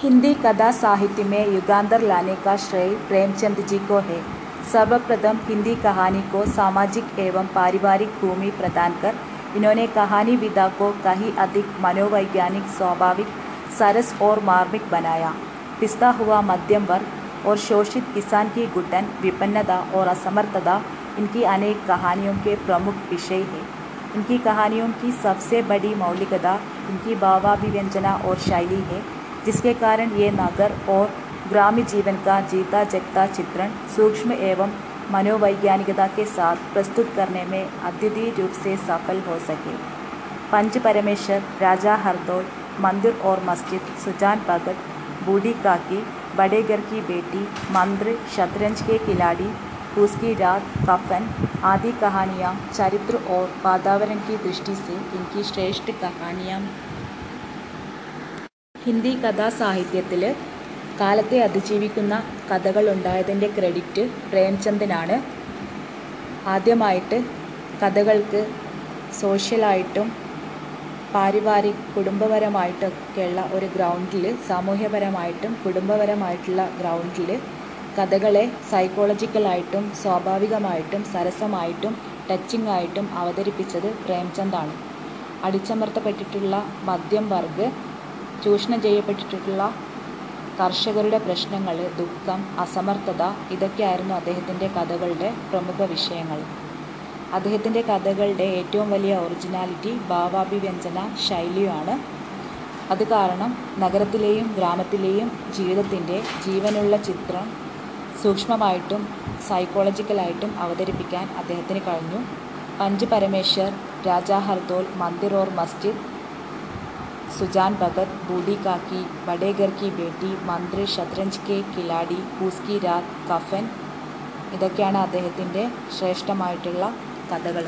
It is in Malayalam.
हिंदी कथा साहित्य में युगांतर लाने का श्रेय प्रेमचंद जी को है। सर्वप्रथम हिंदी कहानी को सामाजिक एवं पारिवारिक भूमि प्रदान कर, इन्होंने कहानी विधा को कहीं अधिक मनोवैज्ञानिक, स्वाभाविक, सरस और मार्मिक बनाया। पिसता हुआ मध्यम वर्ग और शोषित किसान की घुटन विपन्नता और असमर्थता इनकी अनेक कहानियों के प्रमुख विषय हैं। इनकी कहानियों की सबसे बड़ी मौलिकता इनकी भावाभिव्यंजना और शैली है। जिसके कारण ये नगर और ग्राम्य जीवन का जीता जगता चित्रण सूक्ष्म एवं मनोवैज्ञानिकता के साथ प्रस्तुत करने में अद्वितीय रूप से सफल हो सके। पंच परमेश्वर, राजा हरदौल, मंदिर और मस्जिद, सुजान भगत, बूढ़ी काकी, बड़े घर की बेटी मंत्र शतरंज के खिलाड़ी फूस की रात, कफन आदि कहानियाँ, चरित्र और वातावरण की दृष्टि से इनकी श्रेष्ठ कहानियाँ ഹിന്ദി കഥാസാഹിത്യത്തിൽ കാലത്തെ അതിജീവിക്കുന്ന കഥകൾ കഥകളുണ്ടായതിന്റെ ക്രെഡിറ്റ് പ്രേംചന്ദിനാണ്. ആദ്യമായിട്ട് കഥകൾക്ക് സോഷ്യലായിട്ടും പാരിവാരിക് കുടുംബപരമായിട്ടൊക്കെയുള്ള ഒരു ഗ്രൗണ്ടിൽ സാമൂഹ്യപരമായിട്ടും കുടുംബപരമായിട്ടുള്ള ഗ്രൗണ്ടിൽ കഥകളെ സൈക്കോളജിക്കലായിട്ടും സ്വാഭാവികമായിട്ടും സരസമായിട്ടും ടച്ചിങ് ആയിട്ടും അവതരിപ്പിച്ചത് പ്രേംചന്ദാണ്. അടിച്ചമർത്തപ്പെട്ടിട്ടുള്ള മധ്യം വർഗ് ചൂഷണം ചെയ്യപ്പെട്ടിട്ടുള്ള കർഷകരുടെ പ്രശ്നങ്ങൾ ദുഃഖം അസമർത്ഥത ഇതൊക്കെയായിരുന്നു അദ്ദേഹത്തിന്റെ കഥകളുടെ പ്രമുഖ വിഷയങ്ങൾ. അദ്ദേഹത്തിന്റെ കഥകളുടെ ഏറ്റവും വലിയ ഒറിജിനാലിറ്റി ഭാവാഭിവ്യഞ്ജന ശൈലിയുമാണ്. അത് കാരണം നഗരത്തിലെയും ഗ്രാമത്തിലെയും ജീവിതത്തിന്റെ ജീവനുള്ള ചിത്രം സൂക്ഷ്മമായിട്ടും സൈക്കോളജിക്കലായിട്ടും അവതരിപ്പിക്കാൻ അദ്ദേഹത്തിന് കഴിഞ്ഞു. പഞ്ച് പരമേശ്വർ രാജാ ഹർദോൽ മന്ദിർ ഓർ മസ്ജിദ് സുജാൻ ഭഗത് ബൂഢി കാക്കി ബഡേ കി ബേട്ടി മന്ത്രി ഷത്രഞ്ച് കെ കിലാഡി കൂസ്കി രാത് കഫൻ. ഇതൊക്കെയാണ് അദ്ദേഹത്തിന്റെ ശ്രേഷ്ഠമായിട്ടുള്ള കഥകൾ.